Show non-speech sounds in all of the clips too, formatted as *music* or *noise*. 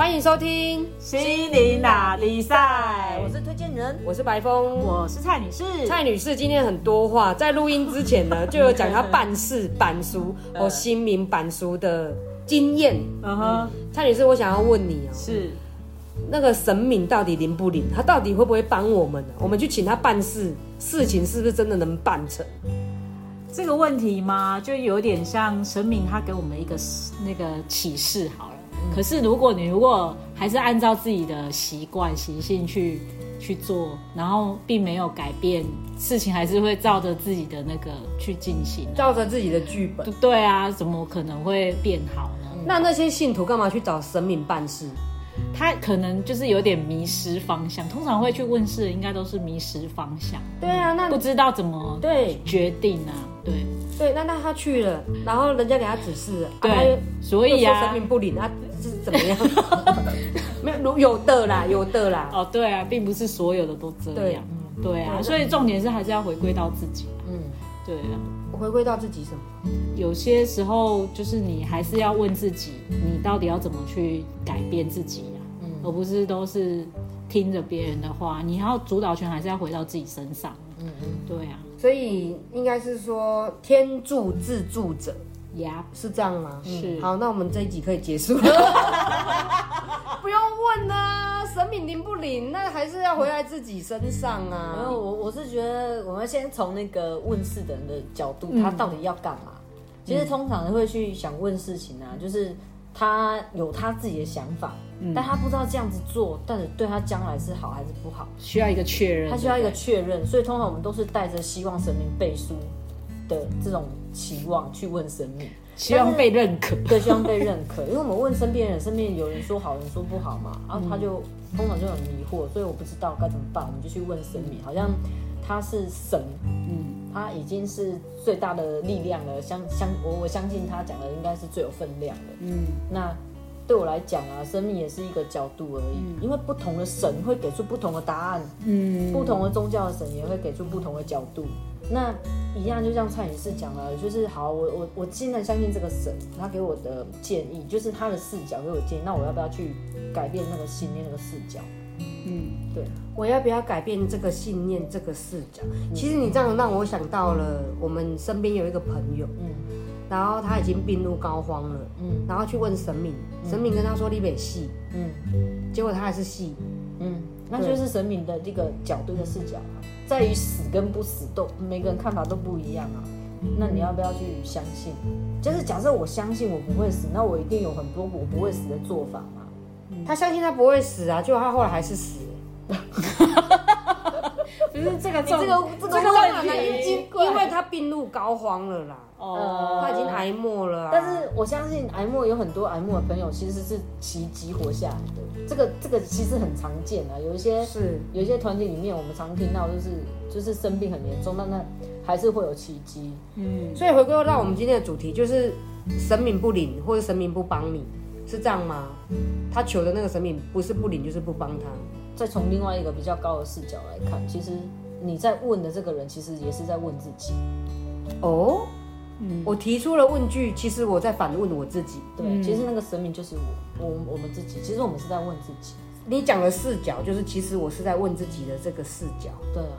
欢迎收听，心灵哪里赛，我是推荐人，我是白峰，我是蔡女士。蔡女士今天很多话，在录音之前呢，*laughs* 就有讲她办事板书和新民板书的经验。嗯哼，蔡女士，我想要问你哦、是那个神明到底灵不灵？他到底会不会帮我们呢、我们去请他办事，事情是不是真的能办成？这个问题嘛？就有点像神明他给我们一个那个启示好了。可是如果你如果还是按照自己的习惯习性去去做，然后并没有改变，事情还是会照着自己的那个去进行、啊。照着自己的剧本对。对啊，怎么可能会变好呢？那那些信徒干嘛去找神明办事？他可能就是有点迷失方向，通常会去问事的应该都是迷失方向，对啊，那不知道怎么对决定啊。对对，那那他去了，然后人家给他指示，啊、对所以啊神明不灵，他是怎么样？*laughs* 没有有的啦，有的啦。哦，对啊，并不是所有的都这对样。对啊，所以重点是还是要回归到自己。嗯，对啊，回归到自己什么？有些时候就是你还是要问自己，你到底要怎么去改变自己啊，而不是都是听着别人的话，你要主导权还是要回到自己身上。嗯嗯，对啊，所以应该是说天助自助者，呀、是这样吗？是好，那我们这一集可以结束了。*laughs* *laughs* *laughs* 不用问啊、神明灵不灵，那还是要回来自己身上然啊后。我我是觉得我们先从那个问事的人的角度，嗯他到底要干嘛？其实通常会去想问事情啊，就是他有他自己的想法，嗯但他不知道这样子做到底对他将来是好还是不好，需要一个确认，他需要一个确认，所以通常我们都是带着希望神明背书的这种期望去问神明。希望被认可。*laughs* 对，希望被认可。因为我们问身边人，身边有人说好，有人说不好嘛，然后他就、通常就很迷惑，所以我不知道该怎么办，我们就去问神明，好像他是神，嗯，他已经是最大的力量了，相相我我相信他讲的应该是最有分量的。嗯，那对我来讲啊，生命也是一个角度而已，因为不同的神会给出不同的答案，嗯，不同的宗教的神也会给出不同的角度。那一样，就像蔡女士讲了，就是好，我我我现在相信这个神，他给我的建议就是他的视角给我建议，那我要不要去改变那个信念那个视角？嗯，对，我要不要改变这个信念、这个视角？其实你这样让我想到了，我们身边有一个朋友，嗯。然后他已经病入膏肓了，嗯。然后去问神明，神明跟他说你北戏，嗯。结果他还是戏。嗯，那就是神明的这个角度的视角啊，在于死跟不死都每个人看法都不一样啊。那你要不要去相信？就是假设我相信我不会死，那我一定有很多我不会死的做法嘛。他相信他不会死啊，结果他后来还是死 *laughs* 了。不是这个你这个这个这个当然了，因为他病入膏肓了啦，哦，他已经癌末了啊。但是我相信癌末有很多癌末的朋友其实是奇迹活下来的，这个这个其实很常见啊。有一些是有一些团体里面，我们常听到就是就是生病很严重，但那还是会有奇迹。嗯，所以回归到我们今天的主题，就是神明不灵或者神明不帮你，是这样吗？他求的那个神明不是不灵就是不帮他。再从另外一个比较高的视角来看，其实你在问的这个人，其实也是在问自己。哦，嗯我提出了问句，其实我在反问我自己。对，嗯其实那个神明就是我，我我们自己，其实我们是在问自己。你讲的视角，就是其实我是在问自己的这个视角，对啊，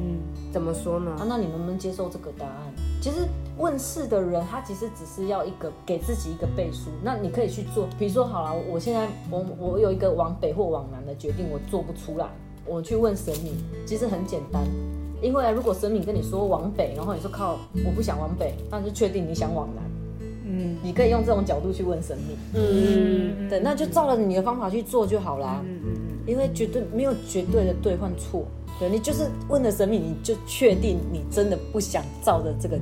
嗯，怎么说呢啊，？那你能不能接受这个答案？其实问世的人，他其实只是要一个给自己一个背书，那你可以去做。比如说，好了，我现在我我有一个往北或往南的决定，我做不出来，我去问神明，其实很简单。因为啊如果神明跟你说往北，然后你说靠，我不想往北，那就确定你想往南。嗯你可以用这种角度去问神明，嗯，对，那就照着你的方法去做就好啦。嗯嗯因为绝对没有绝对的对换错，对你就是问了神明，你就确定你真的不想照着这个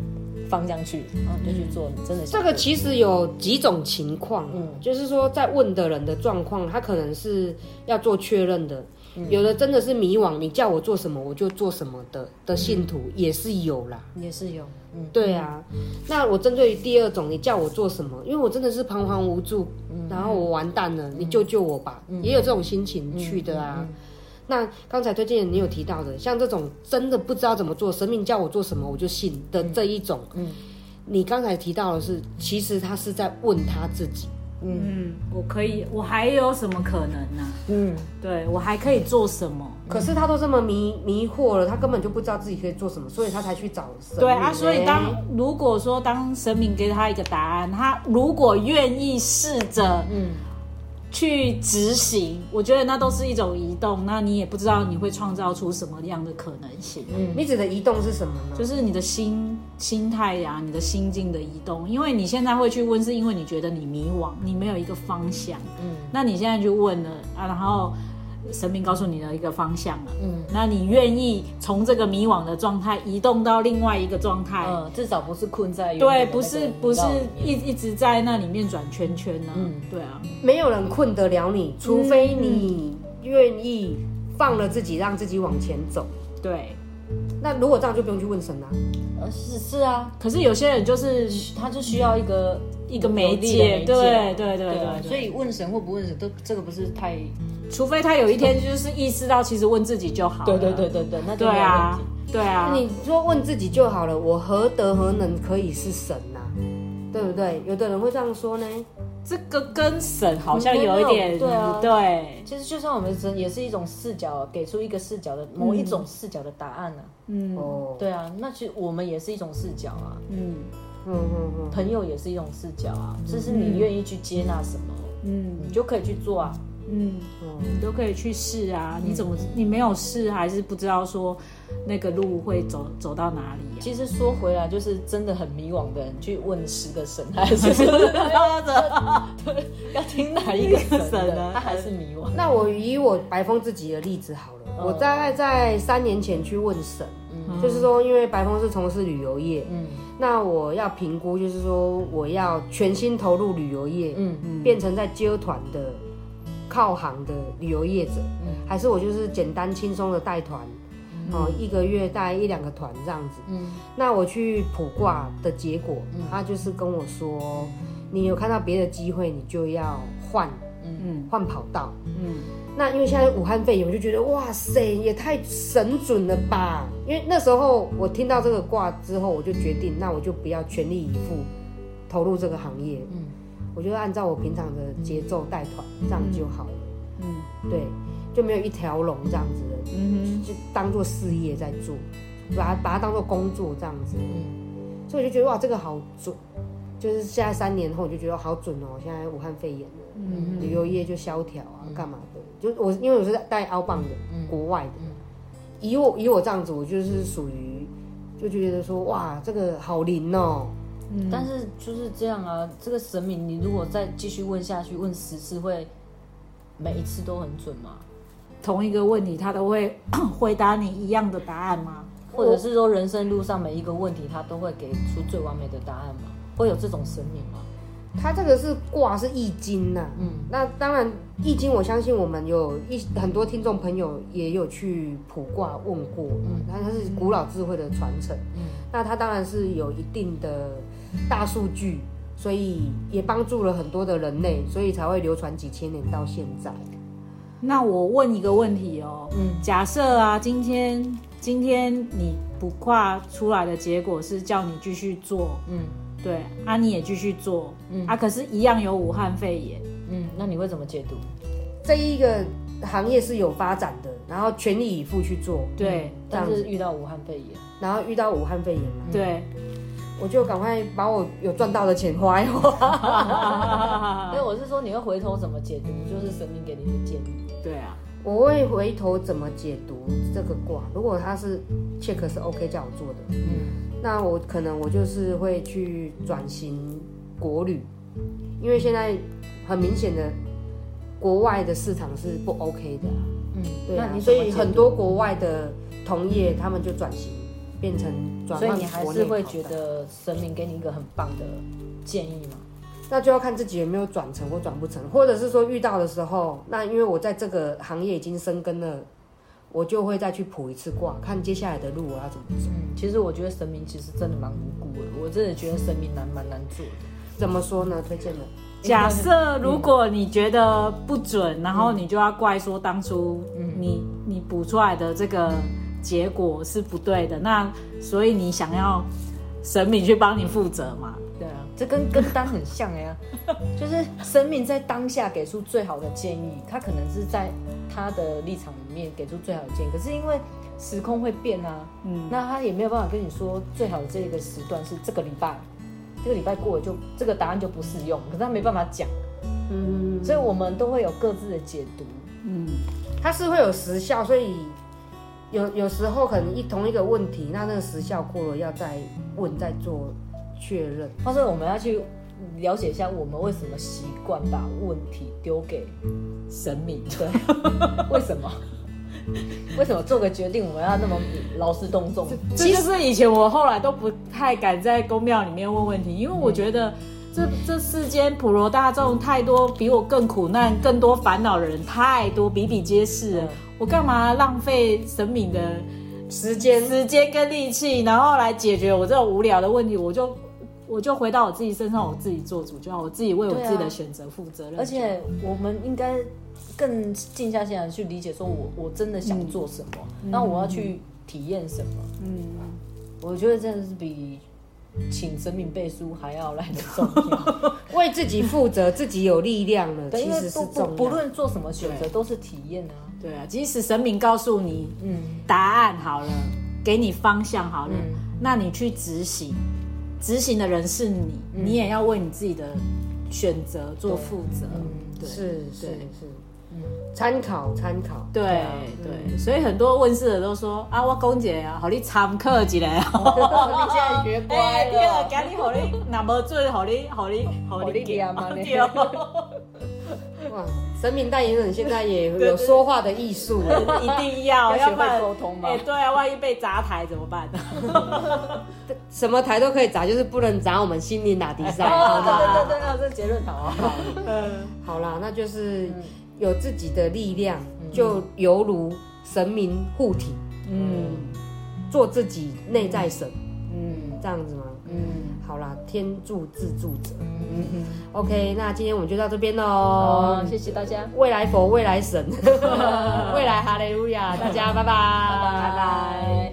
方向去，然后你就去做，你真的想这个其实有几种情况，嗯嗯，就是说在问的人的状况，他可能是要做确认的，嗯。有的真的是迷惘，你叫我做什么我就做什么的的信徒也是有啦。也是有，嗯，对啊，那我针对于第二种，你叫我做什么？因为我真的是彷徨无助，然后我完蛋了，你救救我吧，也有这种心情去的啊。那刚才推荐人你有提到的，像这种真的不知道怎么做，神明叫我做什么我就信的这一种，嗯。你刚才提到的是，其实他是在问他自己，嗯，我可以，我还有什么可能呢、嗯，对我还可以做什么？可是他都这么迷迷惑了，他根本就不知道自己可以做什么，所以他才去找神对啊，所以欸当如果说当神明给他一个答案，他如果愿意试着嗯去执行，我觉得那都是一种移动。那你也不知道你会创造出什么样的可能性。嗯你指的移动是什么呢？就是你的心心态呀、你的心境的移动。因为你现在会去问，是因为你觉得你迷惘，你没有一个方向。嗯那你现在去问了啊，然后神明告诉你的一个方向了。嗯。那你愿意从这个迷惘的状态移动到另外一个状态？嗯，至少不是困在对，不是不是一一直在那里面转圈圈呢、嗯。对啊，没有人困得了你，除非你愿意放了自己，让自己往前走。对。那如果这样，就不用去问神啦、呃是是啊，可是有些人就是他就需要一个一个媒介，媒介。对对对对，所以问神或不问神都这个不是太除非他有一天就是意识到，其实问自己就好了。对对对对对，那就没有对啊问题。，对啊，你说问自己就好了，我何德何能可以是神呐、对不对？有的人会这样说呢。这个跟神好像有一点对啊。对，其实就算我们神也是一种视角，给出一个视角的某一种视角的答案呢、嗯。哦，对啊，那其实我们也是一种视角啊，嗯。嗯。嗯嗯，朋友也是一种视角啊，就是你愿意去接纳什么，嗯。你就可以去做啊。嗯，你都可以去试啊。你怎么你没有试，还是不知道说那个路会走走到哪里呀？其实说回来，就是真的很迷惘的人去问十个神，还是 *laughs* 对，要听哪一个神神呢的，他还是迷惘。那我以我白峰自己的例子好了，嗯。我大概在三年前去问神，就是说，因为白峰是从事旅游业，嗯。那我要评估，就是说我要全心投入旅游业，嗯。变成在接团的靠行的旅游业者，嗯。还是我就是简单轻松的带团，哦，一个月带一两个团这样子。嗯。那我去卜卦的结果，他就是跟我说，你有看到别的机会，你就要换嗯。换跑道。嗯。那因为现在武汉肺炎，我就觉得哇塞，也太神准了吧！因为那时候我听到这个卦之后，我就决定，那我就不要全力以赴投入这个行业，嗯我就按照我平常的节奏带团，这样就好了。嗯对，就没有一条龙这样子的，嗯就当做事业在做，把它把它当做工作这样子。嗯所以我就觉得哇，这个好准，就是现在三年后，我就觉得好准哦。现在武汉肺炎了，嗯旅游业就萧条啊，干嘛的？就我因为我是带澳棒的，国外的，以我以我这样子，我就是属于就觉得说哇，这个好灵哦。嗯但是就是这样啊，这个神明，你如果再继续问下去，问十次会每一次都很准吗？同一个问题，他都会 *coughs* 回答你一样的答案吗？或者是说人生路上每一个问题，他都会给出最完美的答案吗？会有这种神明吗？它这个是卦是易经呐、嗯。那当然易经，我相信我们有一很多听众朋友也有去卜卦问过，嗯，它它是古老智慧的传承，嗯。那它当然是有一定的大数据，所以也帮助了很多的人类，所以才会流传几千年到现在。那我问一个问题哦，嗯。假设啊，今天今天你卜卦出来的结果是叫你继续做，嗯对，啊你也继续做，嗯啊可是一样有武汉肺炎，嗯，那你会怎么解读？这一个行业是有发展的，然后全力以赴去做，对但是遇到武汉肺炎，然后遇到武汉肺炎嘛，对，我就赶快把我有赚到的钱花一花。*laughs* 所以我是说你会回头怎么解读？就是神明给你的建议。对啊，我会回头怎么解读这个卦？如果他是 check 是 OK 叫我做的，嗯那我可能我就是会去转型国旅，因为现在很明显的国外的市场是不 OK 的啊、嗯，对啊，所以很多国外的同业他们就转型变成转换所以你还是会觉得神明给你一个很棒的建议吗？那就要看自己有没有转成或转不成，或者是说遇到的时候，那因为我在这个行业已经深耕了，我就会再去卜一次卦，看接下来的路我要怎么走。嗯，其实我觉得神明其实真的蛮无辜的，我真的觉得神明难蛮难做的。怎么说呢？推荐的，假设如果你觉得不准，然后你就要怪说当初你你补出来的这个结果是不对的，那所以你想要神明去帮你负责嘛？这跟跟单很像哎呀，*laughs* 就是生命在当下给出最好的建议，他可能是在他的立场里面给出最好的建议，可是因为时空会变啊，嗯，那他也没有办法跟你说最好的这个时段是这个礼拜，这个礼拜过了就这个答案就不适用，可是他没办法讲，嗯，所以我们都会有各自的解读，嗯，它是会有时效，所以有有时候可能一同一个问题，那那个时效过了要再问再做确认，或者我们要去了解一下我们为什么习惯把问题丢给神明，对，*laughs* 为什么？为什么做个决定我们要那么劳师动众？这就是以前我后来都不太敢在公庙里面问问题，因为我觉得这这世间普罗大众太多比我更苦难、更多烦恼的人太多，比比皆是。我干嘛浪费神明的时间、时间跟力气，然后来解决我这种无聊的问题？我就我就回到我自己身上，我自己做主就好，我自己为我自己的选择负责任。而且我们应该。更静下心来去理解，说我我真的想做什么，那我要去体验什么？嗯，我觉得真的是比请神明背书还要来的重要。*laughs* 为自己负责，自己有力量了，其实是重。不论做什么选择，都是体验啊。对啊，即使神明告诉你，嗯，答案好了，给你方向好了，那你去执行，执行的人是你，你也要为你自己的选择做负责。对，是是是。参考参考，对对，所以很多问世的都说啊，我公姐啊，好你参考一下，*laughs* 你现在学乖了，*laughs* 今日好你那么准，好你好你好你点嘛，*laughs* 哇，神明代言人现在也有说话的艺术，一定要 *laughs* 要学会沟通嘛。哎，对啊，万一被砸台怎么办？*laughs* 什么台都可以砸，就是不能砸我们心灵打底赛。对对对对，这结论好啊。嗯，好啦，那就是。有自己的力量，就犹如神明护体，嗯，做自己内在神，嗯，这样子吗？嗯，好啦，天助自助者，嗯嗯，OK，那今天我们就到这边喽，谢谢大家，未来佛，未来神，*laughs* 未来哈利路亚，大家拜拜，拜拜。